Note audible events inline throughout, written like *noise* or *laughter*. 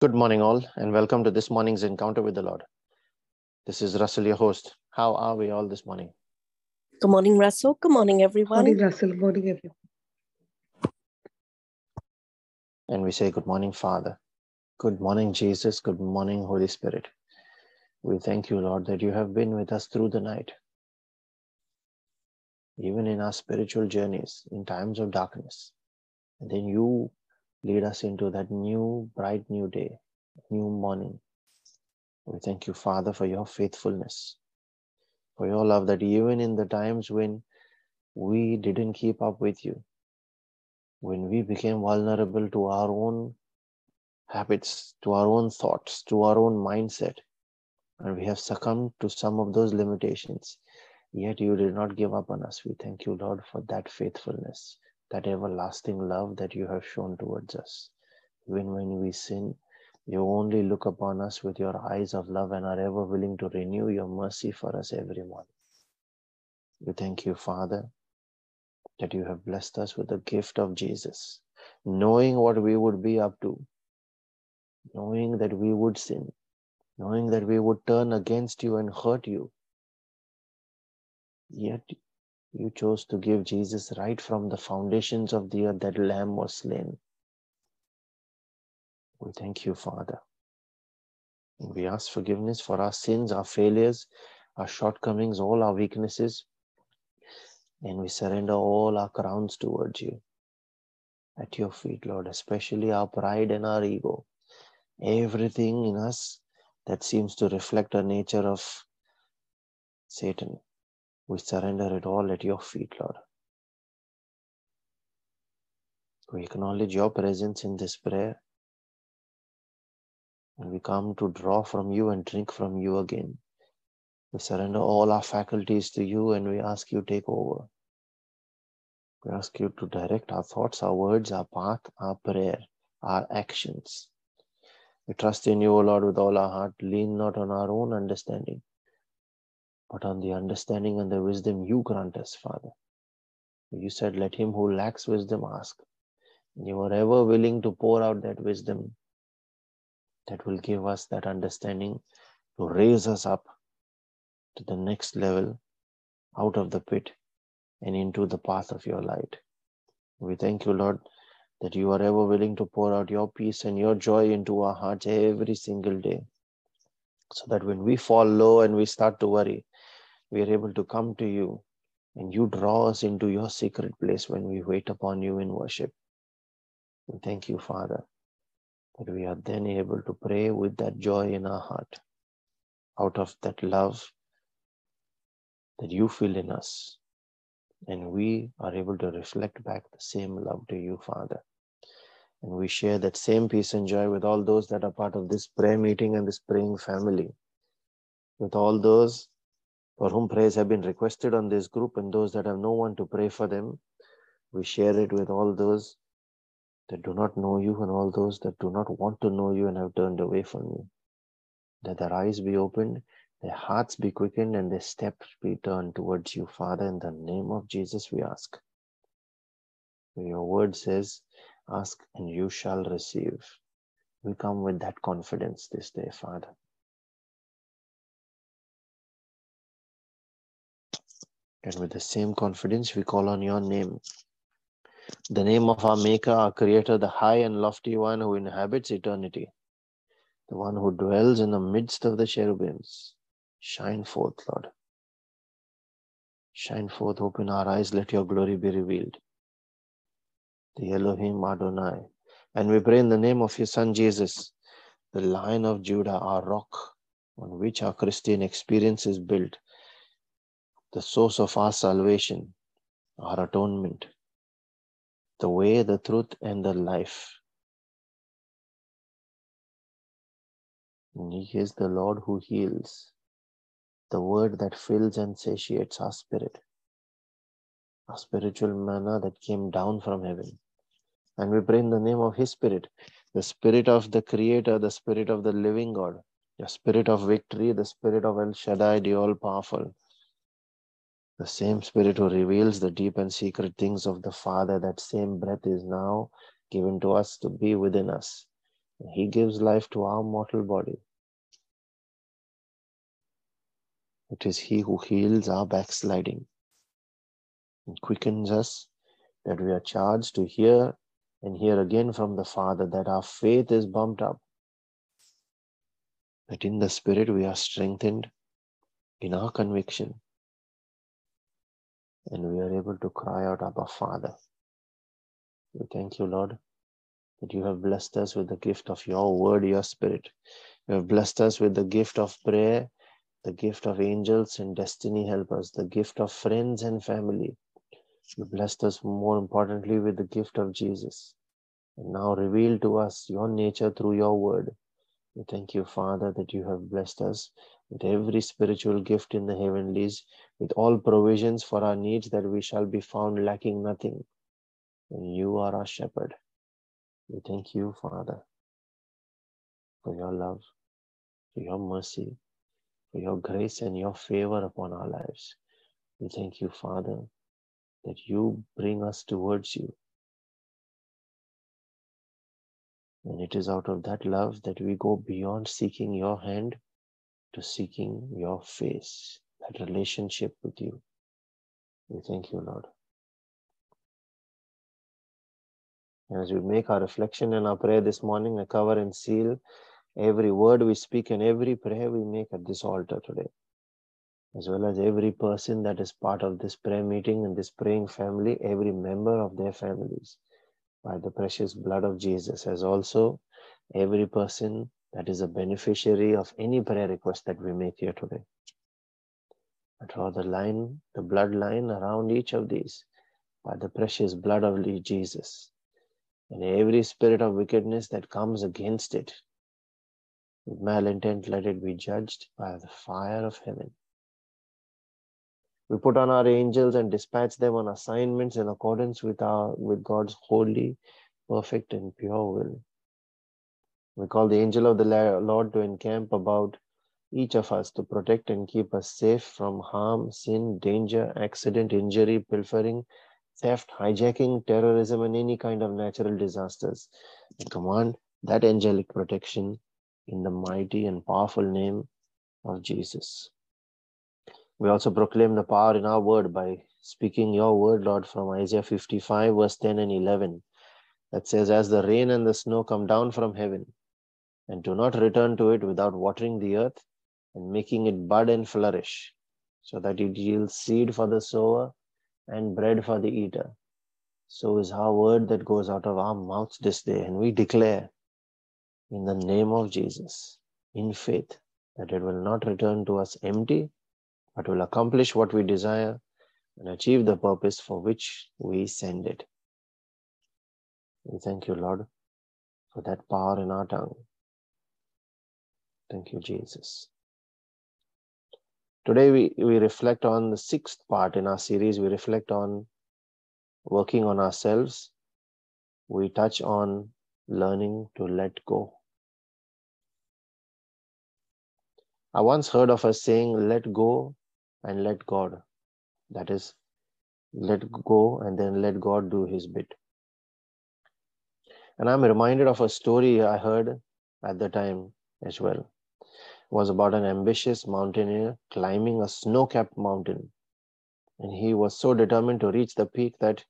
Good morning, all, and welcome to this morning's encounter with the Lord. This is Russell, your host. How are we all this morning? Good morning, Russell. Good morning, everyone. Morning, Russell. Morning, everyone. And we say, Good morning, Father. Good morning, Jesus. Good morning, Holy Spirit. We thank you, Lord, that you have been with us through the night. Even in our spiritual journeys, in times of darkness. And then you lead us into that new, bright new day, new morning. We thank you, Father, for your faithfulness, for your love, that even in the times when we didn't keep up with you, when we became vulnerable to our own habits, to our own thoughts, to our own mindset, and we have succumbed to some of those limitations, yet you did not give up on us. We thank you, Lord, for that faithfulness that everlasting love that you have shown towards us. Even when we sin, you only look upon us with your eyes of love and are ever willing to renew your mercy for us every morning. We thank you, Father, that you have blessed us with the gift of Jesus, knowing what we would be up to, knowing that we would sin, knowing that we would turn against you and hurt you. Yet you chose to give Jesus right from the foundations of the earth, that lamb was slain. We thank you, Father. We ask forgiveness for our sins, our failures, our shortcomings, all our weaknesses. And we surrender all our crowns towards you at your feet, Lord, especially our pride and our ego. Everything in us that seems to reflect a nature of Satan. We surrender it all at your feet, Lord. We acknowledge your presence in this prayer. And we come to draw from you and drink from you again. We surrender all our faculties to you and we ask you take over. We ask you to direct our thoughts, our words, our path, our prayer, our actions. We trust in you, O Lord, with all our heart. Lean not on our own understanding, but on the understanding and the wisdom you grant us, Father. You said, Let him who lacks wisdom ask. And you are ever willing to pour out that wisdom that will give us that understanding to raise us up to the next level out of the pit and into the path of your light. We thank you, Lord, that you are ever willing to pour out your peace and your joy into our hearts every single day. So that when we fall low and we start to worry, we are able to come to you and you draw us into your secret place when we wait upon you in worship. We thank you, Father, that we are then able to pray with that joy in our heart, out of that love that you feel in us. And we are able to reflect back the same love to you, Father. And we share that same peace and joy with all those that are part of this prayer meeting and this praying family, with all those for whom prayers have been requested on this group and those that have no one to pray for them. We share it with all those that do not know you and all those that do not want to know you and have turned away from you. That their eyes be opened, their hearts be quickened, and their steps be turned towards you, Father. In the name of Jesus, we ask. Your word says, Ask and you shall receive. We come with that confidence this day, Father. And with the same confidence, we call on your name. The name of our Maker, our Creator, the high and lofty one who inhabits eternity, the one who dwells in the midst of the cherubims. Shine forth, Lord. Shine forth, open our eyes, let your glory be revealed. The Elohim Adonai. And we pray in the name of your Son Jesus, the Lion of Judah, our rock on which our Christian experience is built, the source of our salvation, our atonement, the way, the truth, and the life. And he is the Lord who heals, the word that fills and satiates our spirit, a spiritual manna that came down from heaven. And we pray in the name of His Spirit, the Spirit of the Creator, the Spirit of the living God, the Spirit of victory, the Spirit of El Shaddai, the All Powerful, the same Spirit who reveals the deep and secret things of the Father, that same breath is now given to us to be within us. He gives life to our mortal body. It is He who heals our backsliding and quickens us that we are charged to hear and hear again from the Father that our faith is bumped up, that in the Spirit we are strengthened in our conviction, and we are able to cry out, Abba, Father. We thank you, Lord, that you have blessed us with the gift of your word, your Spirit. You have blessed us with the gift of prayer, the gift of angels and destiny helpers, the gift of friends and family you blessed us more importantly with the gift of Jesus. And now reveal to us your nature through your word. We thank you, Father, that you have blessed us with every spiritual gift in the heavenlies, with all provisions for our needs, that we shall be found lacking nothing. And you are our shepherd. We thank you, Father, for your love, for your mercy, for your grace and your favor upon our lives. We thank you, Father, that you bring us towards you. And it is out of that love that we go beyond seeking your hand to seeking your face, that relationship with you. We thank you, Lord. As we make our reflection and our prayer this morning, I cover and seal every word we speak and every prayer we make at this altar today as well as every person that is part of this prayer meeting and this praying family, every member of their families, by the precious blood of Jesus, as also every person that is a beneficiary of any prayer request that we make here today. Draw the line, the bloodline around each of these by the precious blood of Jesus. And every spirit of wickedness that comes against it, with malintent, let it be judged by the fire of heaven. We put on our angels and dispatch them on assignments in accordance with our with God's holy, perfect, and pure will. We call the angel of the Lord to encamp about each of us to protect and keep us safe from harm, sin, danger, accident, injury, pilfering, theft, hijacking, terrorism, and any kind of natural disasters. We command that angelic protection in the mighty and powerful name of Jesus. We also proclaim the power in our word by speaking your word, Lord, from Isaiah 55, verse 10 and 11, that says, As the rain and the snow come down from heaven, and do not return to it without watering the earth and making it bud and flourish, so that it yields seed for the sower and bread for the eater. So is our word that goes out of our mouths this day, and we declare in the name of Jesus, in faith, that it will not return to us empty, but will accomplish what we desire and achieve the purpose for which we send it. We thank you, Lord, for that power in our tongue. Thank you, Jesus. Today, we, we reflect on the sixth part in our series. We reflect on working on ourselves. We touch on learning to let go. I once heard of a saying, let go and let God. That is, let go and then let God do his bit. And I'm reminded of a story I heard at the time as well. Was about an ambitious mountaineer climbing a snow capped mountain. And he was so determined to reach the peak that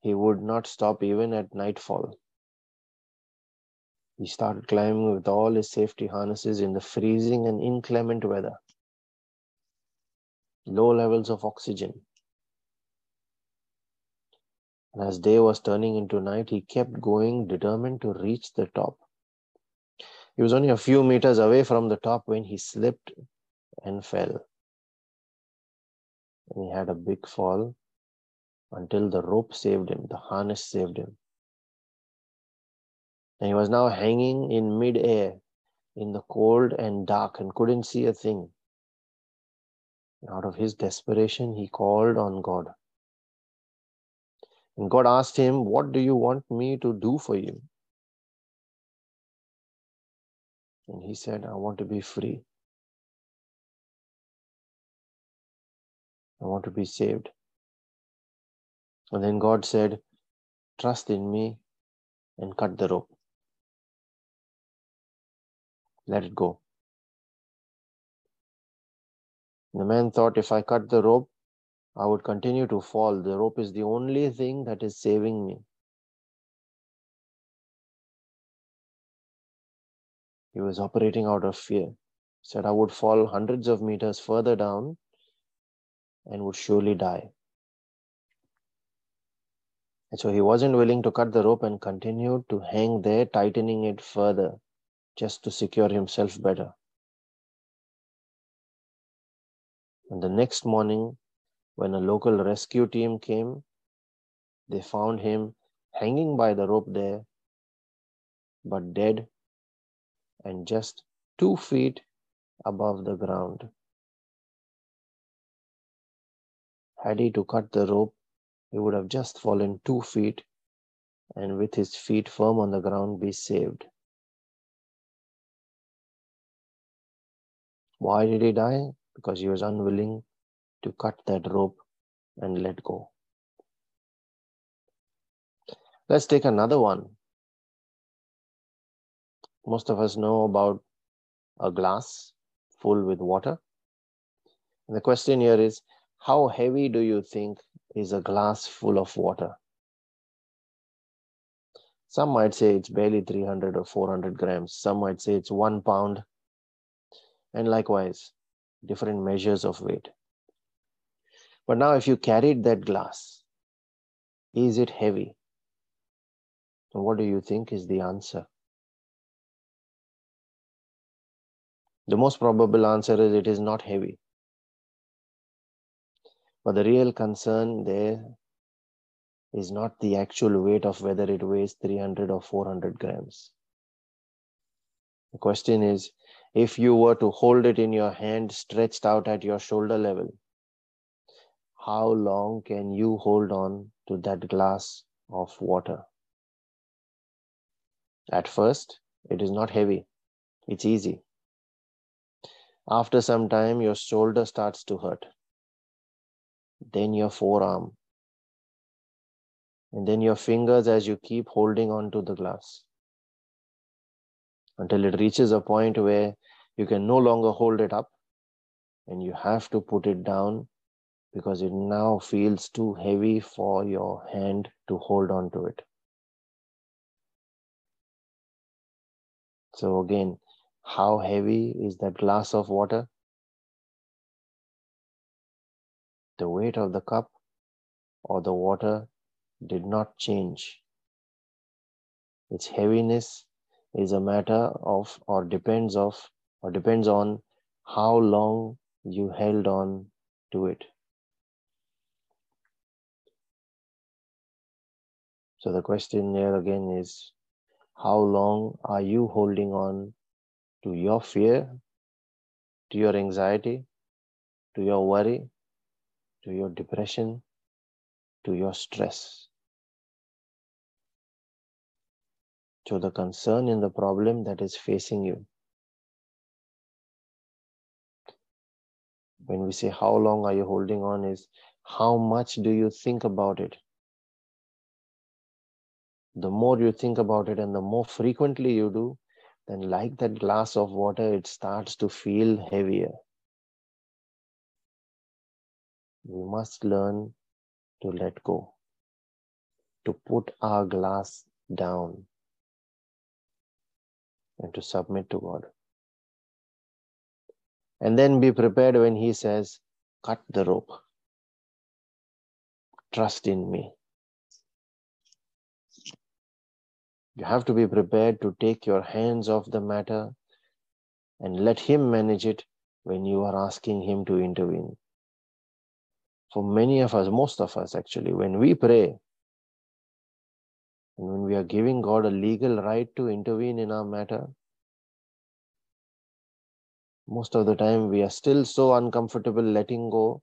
he would not stop even at nightfall. He started climbing with all his safety harnesses in the freezing and inclement weather low levels of oxygen. And as day was turning into night, he kept going, determined to reach the top. He was only a few meters away from the top when he slipped and fell. And he had a big fall until the rope saved him, the harness saved him. And he was now hanging in mid-air in the cold and dark and couldn't see a thing. Out of his desperation, he called on God. And God asked him, What do you want me to do for you? And he said, I want to be free. I want to be saved. And then God said, Trust in me and cut the rope. Let it go. The man thought if I cut the rope, I would continue to fall. The rope is the only thing that is saving me. He was operating out of fear. Said I would fall hundreds of meters further down and would surely die. And so he wasn't willing to cut the rope and continued to hang there, tightening it further just to secure himself better. And the next morning, when a local rescue team came, they found him hanging by the rope there, but dead and just two feet above the ground. Had he to cut the rope, he would have just fallen two feet and with his feet firm on the ground be saved. Why did he die? Because he was unwilling to cut that rope and let go. Let's take another one. Most of us know about a glass full with water. And the question here is how heavy do you think is a glass full of water? Some might say it's barely 300 or 400 grams. Some might say it's one pound. And likewise, different measures of weight. But now, if you carried that glass, is it heavy? And what do you think is the answer? The most probable answer is it is not heavy. But the real concern there is not the actual weight of whether it weighs 300 or 400 grams. The question is if you were to hold it in your hand stretched out at your shoulder level, how long can you hold on to that glass of water? At first, it is not heavy, it's easy. After some time, your shoulder starts to hurt. Then your forearm, and then your fingers as you keep holding on to the glass. Until it reaches a point where you can no longer hold it up and you have to put it down because it now feels too heavy for your hand to hold on to it. So, again, how heavy is that glass of water? the weight of the cup or the water did not change. Its heaviness is a matter of or depends of or depends on how long you held on to it. So the question here again is how long are you holding on to your fear, to your anxiety, to your worry, to your depression, to your stress, to the concern in the problem that is facing you. When we say how long are you holding on, is how much do you think about it? The more you think about it and the more frequently you do, then, like that glass of water, it starts to feel heavier we must learn to let go, to put our glass down, and to submit to God. And then be prepared when He says, Cut the rope. Trust in me. You have to be prepared to take your hands off the matter and let Him manage it when you are asking Him to intervene for many of us, most of us actually, when we pray, and when we are giving God a legal right to intervene in our matter, most of the time we are still so uncomfortable letting go,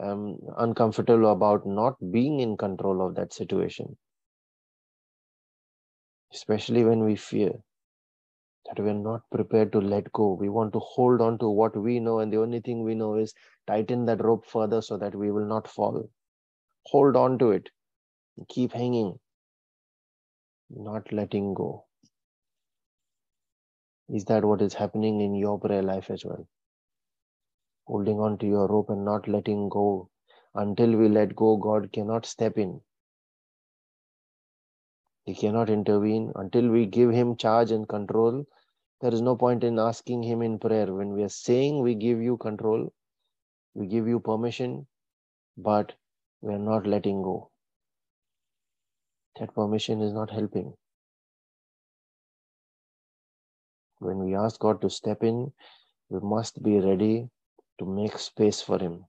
um, uncomfortable about not being in control of that situation. Especially when we fear that we're not prepared to let go. We want to hold on to what we know, and the only thing we know is tighten that rope further so that we will not fall. Hold on to it. Keep hanging, not letting go. Is that what is happening in your prayer life as well? Holding on to your rope and not letting go. Until we let go, God cannot step in. He cannot intervene. Until we give Him charge and control, there is no point in asking Him in prayer. When we are saying we give you control, we give you permission, but we are not letting go. That permission is not helping. When we ask God to step in, we must be ready to make space for Him,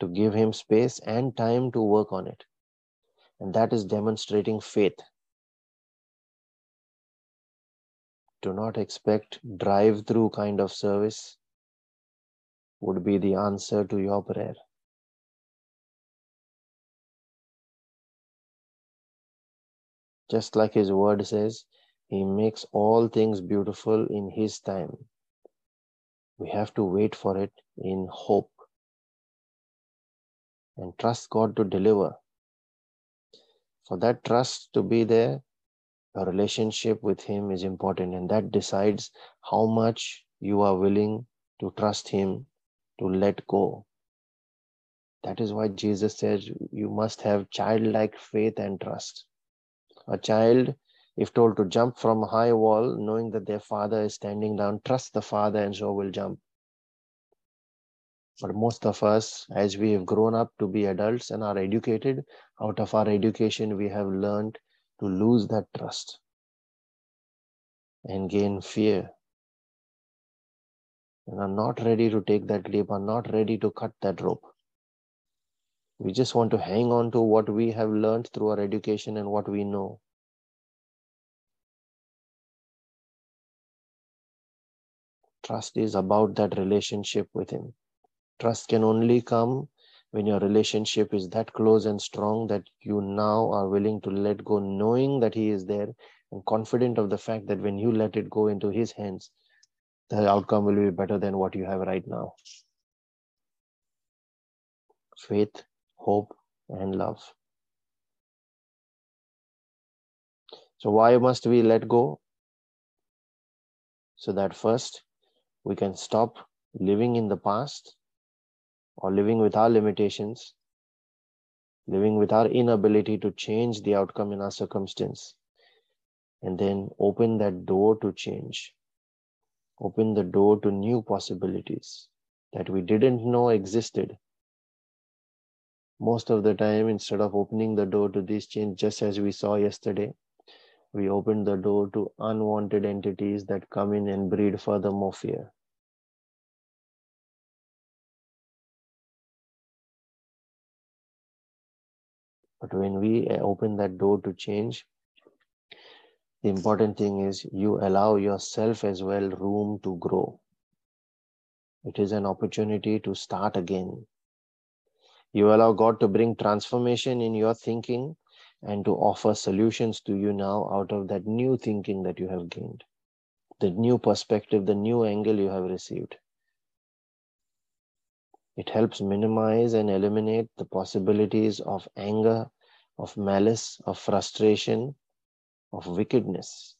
to give Him space and time to work on it. And that is demonstrating faith. Do not expect drive through kind of service would be the answer to your prayer. Just like his word says, he makes all things beautiful in his time. We have to wait for it in hope and trust God to deliver. For that trust to be there, your relationship with Him is important, and that decides how much you are willing to trust Him to let go. That is why Jesus says you must have childlike faith and trust. A child, if told to jump from a high wall, knowing that their father is standing down, trust the father and so will jump. But most of us, as we have grown up to be adults and are educated, out of our education, we have learned to lose that trust and gain fear and are not ready to take that leap, are not ready to cut that rope. We just want to hang on to what we have learned through our education and what we know. Trust is about that relationship with Him. Trust can only come when your relationship is that close and strong that you now are willing to let go, knowing that He is there and confident of the fact that when you let it go into His hands, the outcome will be better than what you have right now. Faith hope, and love. So, why must we let go? So that first we can stop living in the past or living with our limitations, living with our inability to change the outcome in our circumstance, and then open that door to change, open the door to new possibilities that we didn't know existed most of the time, instead of opening the door to this change, just as we saw yesterday, we open the door to unwanted entities that come in and breed further more fear. But when we uh, open that door to change, the important thing is you allow yourself as well room to grow. It is an opportunity to start again. You allow God to bring transformation in your thinking and to offer solutions to you now out of that new thinking that you have gained, the new perspective, the new angle you have received. It helps minimize and eliminate the possibilities of anger, of malice, of frustration, of wickedness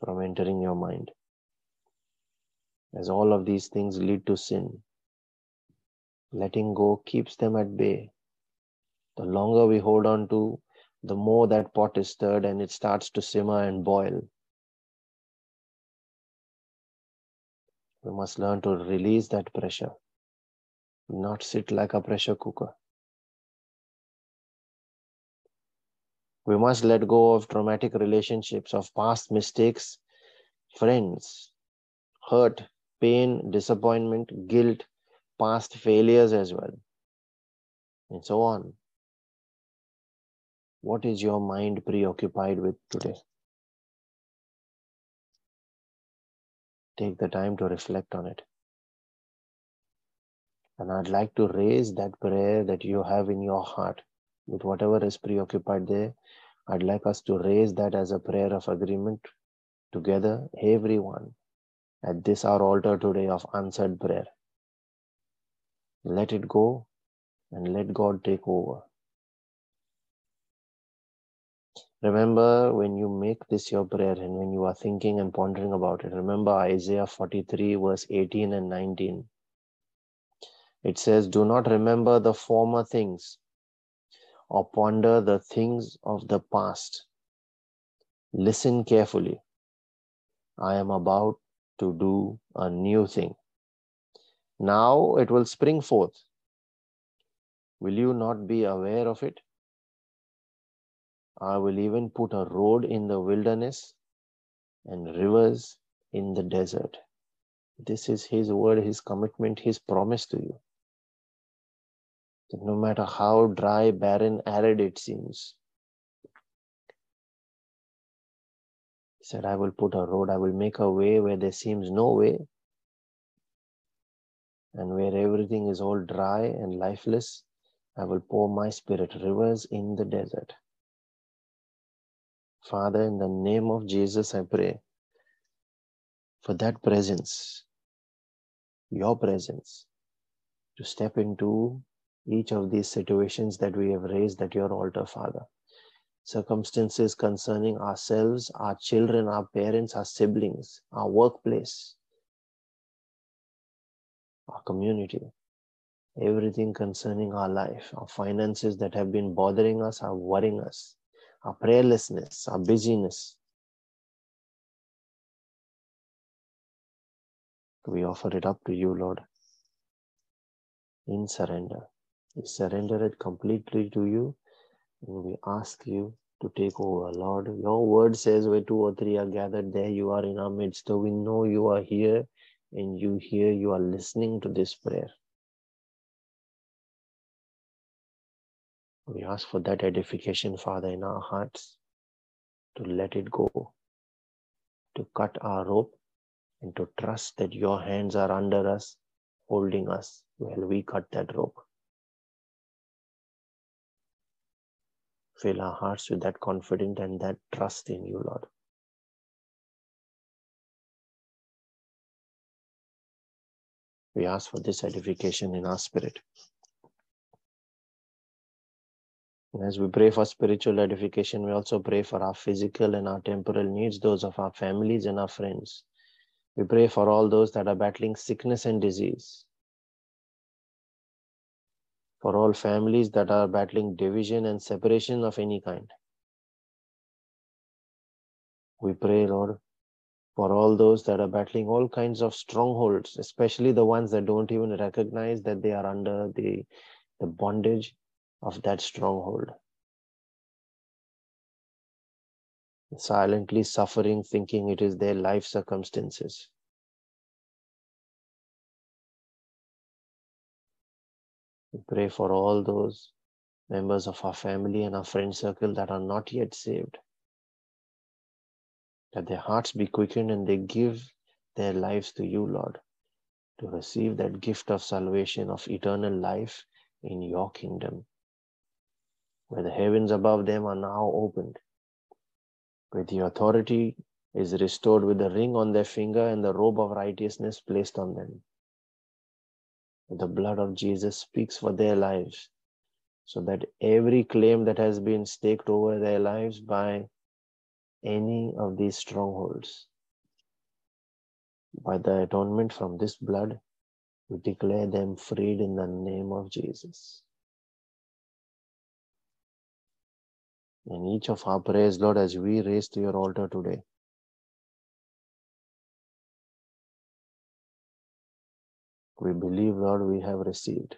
from entering your mind. As all of these things lead to sin. Letting go keeps them at bay. The longer we hold on to, the more that pot is stirred and it starts to simmer and boil. We must learn to release that pressure, not sit like a pressure cooker. We must let go of traumatic relationships, of past mistakes, friends, hurt, pain, disappointment, guilt, past failures as well, and so on. What is your mind preoccupied with today? Take the time to reflect on it. And I'd like to raise that prayer that you have in your heart with whatever is preoccupied there. I'd like us to raise that as a prayer of agreement together, everyone, at this our altar today of answered prayer. Let it go and let God take over. Remember when you make this your prayer and when you are thinking and pondering about it, remember Isaiah 43, verse 18 and 19. It says, Do not remember the former things or ponder the things of the past. Listen carefully. I am about to do a new thing. Now it will spring forth. Will you not be aware of it? I will even put a road in the wilderness and rivers in the desert. This is His word, His commitment, His promise to you. That no matter how dry, barren, arid it seems, He said, I will put a road, I will make a way where there seems no way, and where everything is all dry and lifeless, I will pour my spirit, rivers in the desert. Father, in the name of Jesus, I pray for that presence, your presence, to step into each of these situations that we have raised at your altar, Father. Circumstances concerning ourselves, our children, our parents, our siblings, our workplace, our community, everything concerning our life, our finances that have been bothering us, are worrying us our prayerlessness, our busyness. We offer it up to you, Lord, in surrender. We surrender it completely to you and we ask you to take over, Lord. Your word says where two or three are gathered, there you are in our midst. So we know you are here and you hear, you are listening to this prayer. We ask for that edification, Father, in our hearts to let it go, to cut our rope, and to trust that your hands are under us, holding us while we cut that rope. Fill our hearts with that confidence and that trust in you, Lord. We ask for this edification in our spirit. And as we pray for spiritual edification, we also pray for our physical and our temporal needs, those of our families and our friends. We pray for all those that are battling sickness and disease. For all families that are battling division and separation of any kind. We pray, Lord, for all those that are battling all kinds of strongholds, especially the ones that don't even recognize that they are under the, the bondage of that stronghold. Silently suffering, thinking it is their life circumstances. We pray for all those members of our family and our friend circle that are not yet saved. That their hearts be quickened and they give their lives to you, Lord, to receive that gift of salvation, of eternal life in your kingdom where the heavens above them are now opened, where the authority is restored with the ring on their finger and the robe of righteousness placed on them. The blood of Jesus speaks for their lives, so that every claim that has been staked over their lives by any of these strongholds, by the atonement from this blood, we declare them freed in the name of Jesus. in each of our prayers, Lord, as we raise to your altar today. We believe, Lord, we have received.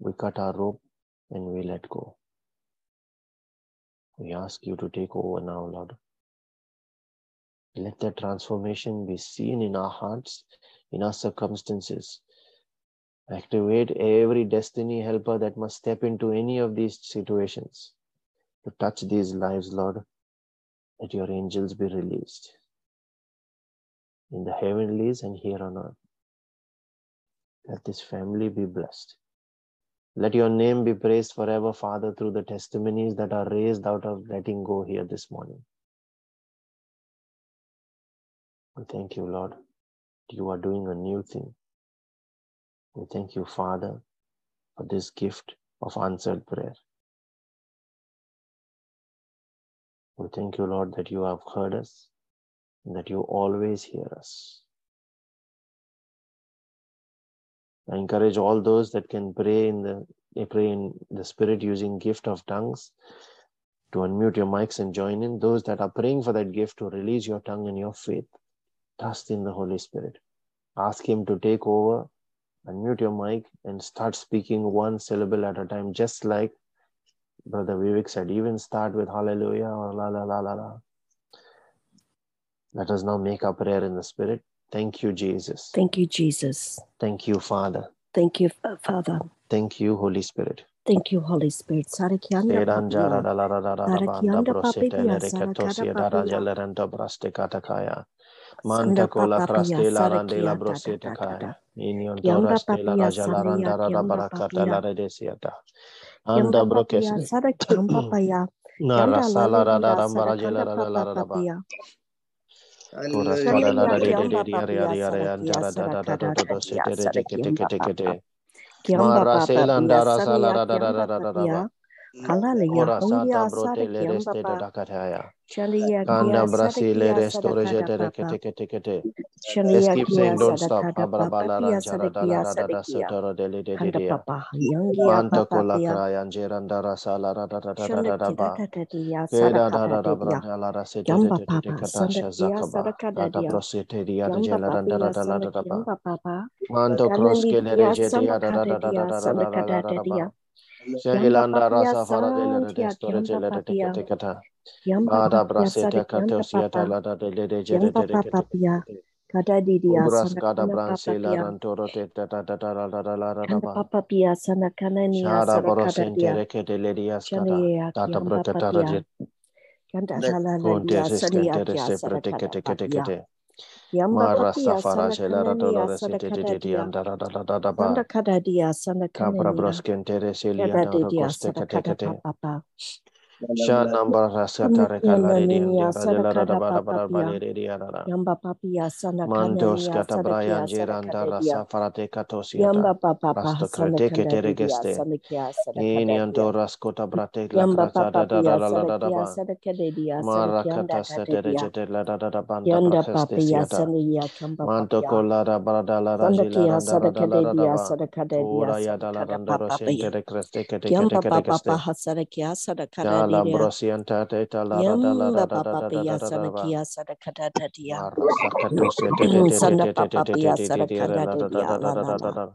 We cut our rope and we let go. We ask you to take over now, Lord. Let that transformation be seen in our hearts, in our circumstances. Activate every destiny helper that must step into any of these situations to touch these lives, Lord. Let your angels be released in the heavenlies and here on earth. Let this family be blessed. Let your name be praised forever, Father, through the testimonies that are raised out of letting go here this morning. We thank you, Lord. You are doing a new thing. We thank you, Father, for this gift of answered prayer. We thank you, Lord, that you have heard us and that you always hear us. I encourage all those that can pray in the eh, pray in the spirit using gift of tongues to unmute your mics and join in. Those that are praying for that gift to release your tongue and your faith. Trust in the Holy Spirit. Ask Him to take over, unmute your mic, and start speaking one syllable at a time, just like Brother Vivek said. Even start with Hallelujah or La La La La La. Let us now make our prayer in the Spirit. Thank you, Jesus. Thank you, Jesus. Thank you, Father. Thank you, Father. Thank you, Holy Spirit. Thank you, Holy Spirit. Sarakianda Sedan jara papia. da la ra da da da ba da Tarakianda brosete papia, le sarakada rekatosia da ra papia. jale rento braste katakaya. Sanda Manta kola praste la rande la sarakia da da brosete kaya. Inion toraste la raja la randa ra da kiamba barakata la redesiata. Anda brokes. papia, sarakiamba papia. *clears throat* Na Yanda rasa la ra da lalidia, da mbara jele sarakanda ra da la papa ra da ba. papia. Koras kada da Shandia da de de kiamba de di ari papia, ari ari sarakia, antara da da da da sarakada da da da dia, sete de de kete sarakiamba kete kete. papa. Kiamba Mara papa se la pia, ndara sa la sania ra da da da kiamba da da da ba. papia. Kalalia, Kora sata hongia, brote le sarakiamba reste da pa. da kataya. Shandia Kanda brasile restore jete papa. kete kete. Let's keep saying don't stop. sarakada Abra papa pia, balaran jara dala rada da sotoro dele de de Kanda dia. papa, yangia Manta papa kola krayan jerandara sala rada da da da ba. kata Keda da da da bra dia. da la da se de de de de de sandakia, zakaba. sarakada Ada dia. brosete dia Kiamba jela papia, da da da ba. Manto cross kele rejete ya da da sandakada da da da da da da da da da ba. Dia. Kiamba Shehilanda papia, rasa fara dele de de santia, store kiamba jele de de kata. Ada papia, brasete sadakianda katosia da la da de de de de de kete. Kada di dia, Ubras kada sanakana la rantoro dia. Tata Kanda sania kia, reste prete sadakada Mara safara shelara dolores te te sadakada te te dia. andara da da da da ba. Sandakada dia, sanakana Capra nia. broskente reselia Kada da di dia, rokoste kete sadakada kete. papa. Sha number rasata rekala Sanakiana redi ninia, andera jelara da sadakada ba da ba da ba papia. le redi arara. Yamba papia, sanakana Mandos kata sadakia, Brian Jiranda sadakada dia. rasa farate katosiata. Yamba papa, Rasto krete sanakanda kete dia, regeste. Ini dia. antoras kota brate la krata da da da da da da ba. sadakada dia, Marakata sadakianda setere dia. jete la da da da banda Yanda papia, siata. sania, kamba Manto kola da barada la raji la Sandakia, randa rada la sadakada rada dia, ba. sadakada dia, Tora ya da la sadakada randa papa pia. rosintere kreste kete kete Yamba kete papa keste. paha, sadakia, sadakada Ya la dia. brosianta te ta la rada la Yamba rada da da da da da ba. sadakada la da da dia, da da la da da da la. da. Daha Geranjara da la sandia, kamba raskara de la de de hasiere le de kia, de de kia. prete de Oh, kia. Orianda la da da da da papa brande le pia. reje la da da da da la da da da sania, ba da ba da kianda ba. de le la la dia. La la da da ba. Kianda halala dia, sari Kora na le kiamba ya la da da papia. se la da kia. la dia, proteli sandia ya kia la da la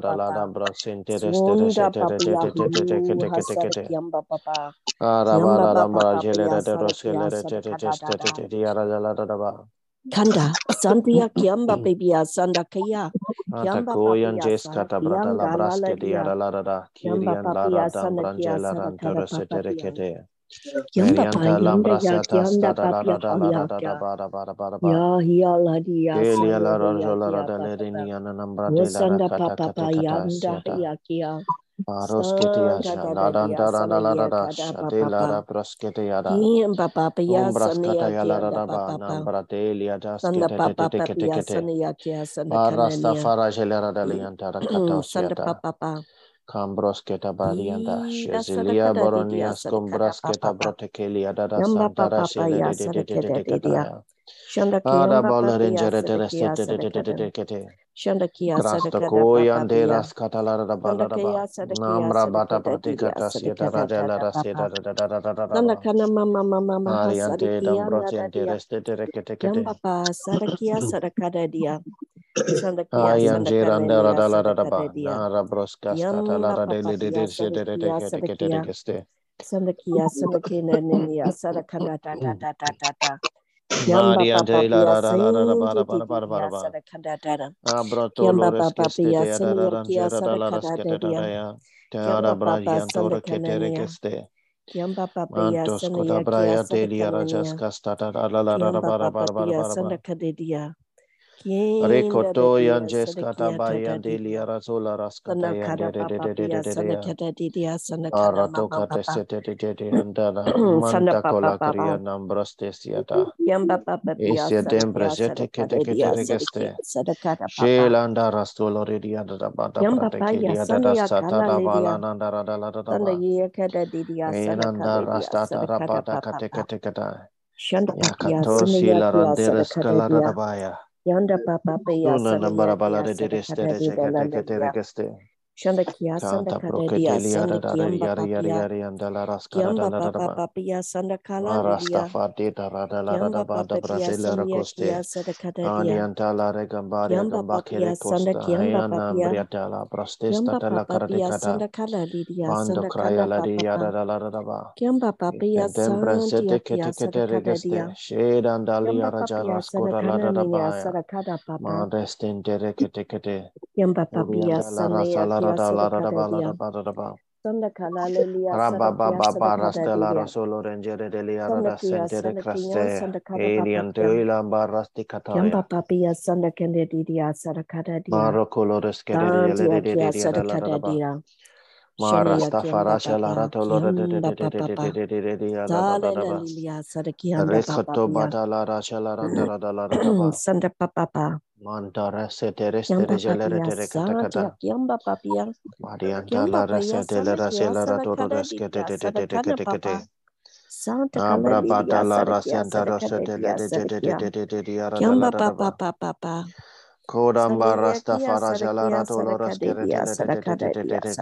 da papa. bra sentere ste papa. Ara ba Kiamba la papa rambara jele papia, re de sara roske le kia, re te sara te te kada da ste te da. te di ara la da da ba. Kanda, Santia Kiamba mm. Babia Sanda Kaya, Ata Kiamba koyan Papia jes Sara kata brata la Kianga Lala braske di Dia, ara la da da. Kiamba Kirian la ra Papia dam Sanda Kia branje la Sara ran Kada toro se Papa te re Dia, kete. Kiamba Merianta Payanda lambra Ya sata Kianda stada la Papia da da la da Hoya da da Kia, ba da ba da ba da ba. Ya Hia La Dia Kelia la Sando rojo Hoya la ra Kia da le Papa rini ana nambra de la ra Wasanda kata Papa kate kata Payanda siata. Ya Kia, Paros kete Sanda aja Da la Da dan Dia da ra da la ra Sanagia da Kada shade la ra Papa, proskete yada. Cambros keta barianda. Ida sada Shezilia boronias sada kada cumbras keta papa. brotekelia da da santara papa shele ya de de de sada de de kada de didia. kataya. Shanda Ada ya bolerengere de reste de de de de de de kete. Shanda kiya sada Krasta kada papa koyan de ras katalara da Shanda balara ba. kiya sada kiya Namra bata kada didia pratikata sada sieta kada rajala tada rasida papa. da da da da da da da Shanda ba. kana mama mama maha sada Ariante kiya nada dambrosiente dia. reste de Yamba kete. pa sada kiya sada kada dia. Ayan sada kana jiranda niya radala sada da da kada ba. Nara broskas Yamba katalara de papa de de de sada de de de kete kete de keste. Sandakia, Sandakina, Ninia, Sadakanda, da da da da da da. La ba ba ba ba ba. Pia de sania adada kia jera da la Sadakanda da raskete da da dia. ya. Te ada Kiamba papa brajianto Sandakana rekete nia. rekeste. Kiamba papaya Mantos sana koda ya braya kia sana delia rajas kanania. kastata la la la la Kiamba bara bara bara papaya bara sana bara. kadedia. Kienda Rekoto yanjes sana kata kia bayan tata delia razola raskata Sana yan kada de de de papa de de de pia de de sana ya. kada didia *clears throat* sana kada Arato mama kate papa. sete de de de andala manta kola kriya nambrastes yata. Yamba papa pia Asia sana dembra zete kete kete dia sana kia regeste. papa. Shelanda rastolo redia da bada Yamba brate paya kelia da da sata da bala nanda da da la da da ba. ya kada didia sana Enanda rastata rabada kate kate kata. Shanda papia Yakato sana ya sila kia sana randeres kala da da baya. Yanda papa pia Una sana ya nambara bala kia de sana de kada de dia la kete regeste. Shanda kia sanda kada dia sanda da da da kiamba papia. yari andala raskara da Kiamba papa papia sanda kala da Kiamba papa Brazil sanya kia rakoste. sada kadadia. Anianta la regambaria Kiamba papia sanda kiamba papia. ambriata la prostesta Kiamba la papa pia karadekata. sanda kala Pando sanda kala la di yada papa. da la da da ba. Kiamba papia zete kia kete sada kete regeste. kadadia. Shade andali Kiamba papia sada raskora la da da kanania ba ya. sada kada papa. Mandestente rekete kete. Kiamba papia Orianda la rasa sania la da kia da sada la da da ba la da kadadia. ba da da ba. Sanda kala lidia sada Rabba kia baba sada barasta la kadadia. rasolo rengere de liara Sanda da kia sentere sanda kia craste. sanda kada Alien papa. teila barasti kataya. papia sanda kandidia sada kadadia. Maro colores kere de yele Santia de de kia de de la Marasta kiamba farasha la papa. ratolo de de de de de de de de de de de de la da da Sale da la ba. lilia sada kiamba papa Rekoto pia. bata la rasha la randa la da la ba. Sanda papa papa. Manta rese terestere Kiamba gelere tere kata kata. kiamba papia. Marianta la rese tele sana rase la sada ratoro reske te kadadia te te sada te te kana te te te. papa. Santa kala Abra bata la sada kia rasenta sada rase de de de de de de de de yara da la Kiamba da da ba. papa papa papa. Kodamba rasta faraja la raskere sadakadedia tele de de de de de de sadakadedia de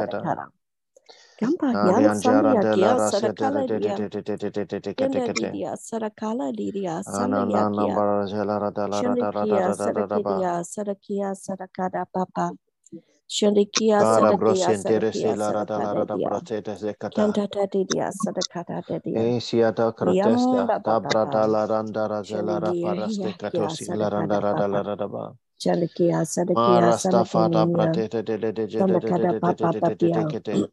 kata. sadakara. Kamba yan Alianjara sandia de la kia rase de de de de de de de de de kete kete. didia sadakala didia kia. number da la ra da da da da da da ba. sadakidia sadakia papa. Shandikia Kara sadakia brosentere si sadakia da la ra da sadakadedia. brosete zekata. Kanta didia sadakada dedia. Esiata cratesta, Yamba da papa. la randa razela ra paraste kia la randa ra da la ra da ba. Shandikia sadakia Marasta fata pratete de de de de de de de Sandakada de de papa de de de de papia. kete.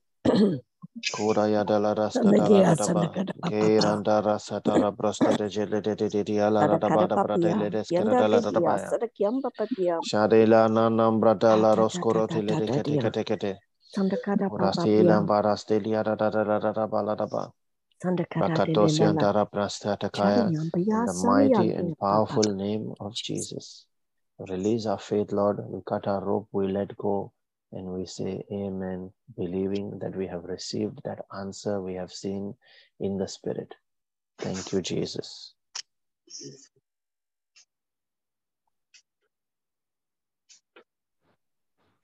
Kura ya da la rasta da la da ba. Sandakada Ke Papa randa rasata ra broste de jele de de de de ya la ra da ba da brate Papia le deskera Yanda da la da ba ya. Papia Shadela na nambrata Ta la ta roscoro ta de kete kete kete. Sandakada Urasila Papia barastelia da da da da da da ba la da ba. Sandakada Rakatosi Delila antara prastatakaya in the mighty and powerful name of Jesus. Release our faith, Lord. We cut our rope, we let go, and we say Amen, believing that we have received that answer we have seen in the Spirit. Thank you, Jesus.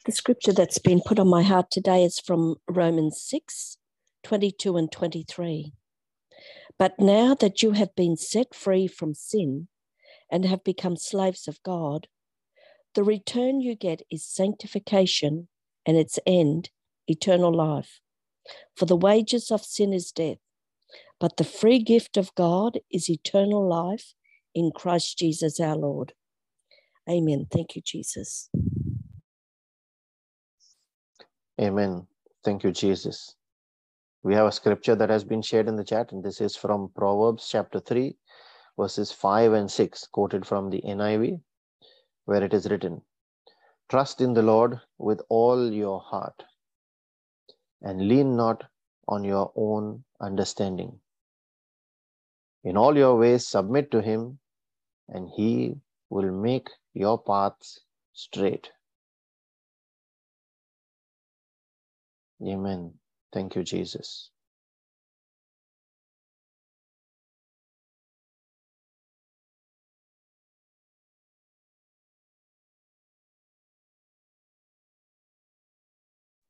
The scripture that's been put on my heart today is from Romans 6 22 and 23. But now that you have been set free from sin and have become slaves of God, the return you get is sanctification and its end, eternal life. For the wages of sin is death, but the free gift of God is eternal life in Christ Jesus our Lord. Amen. Thank you, Jesus. Amen. Thank you, Jesus. We have a scripture that has been shared in the chat, and this is from Proverbs chapter 3, verses 5 and 6, quoted from the NIV, where it is written Trust in the Lord with all your heart, and lean not on your own understanding. In all your ways, submit to Him, and He will make your paths straight. Amen. Thank you, Jesus.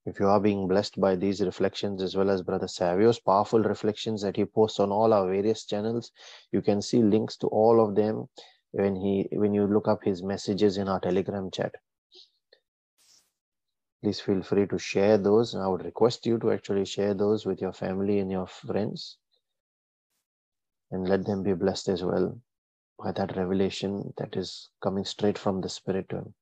If you are being blessed by these reflections, as well as Brother Savio's powerful reflections that he posts on all our various channels, you can see links to all of them when he when you look up his messages in our Telegram chat. Please feel free to share those. I would request you to actually share those with your family and your friends, and let them be blessed as well by that revelation that is coming straight from the Spirit to him.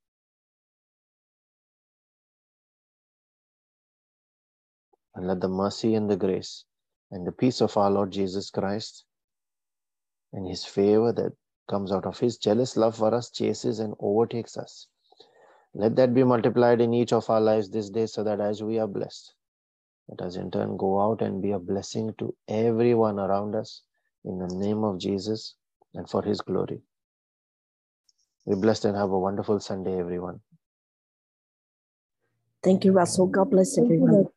And let the mercy and the grace and the peace of our Lord Jesus Christ and his favor that comes out of his jealous love for us chases and overtakes us. Let that be multiplied in each of our lives this day so that as we are blessed, let us in turn go out and be a blessing to everyone around us in the name of Jesus and for his glory. Be blessed and have a wonderful Sunday, everyone. Thank you, Russell. God bless everyone.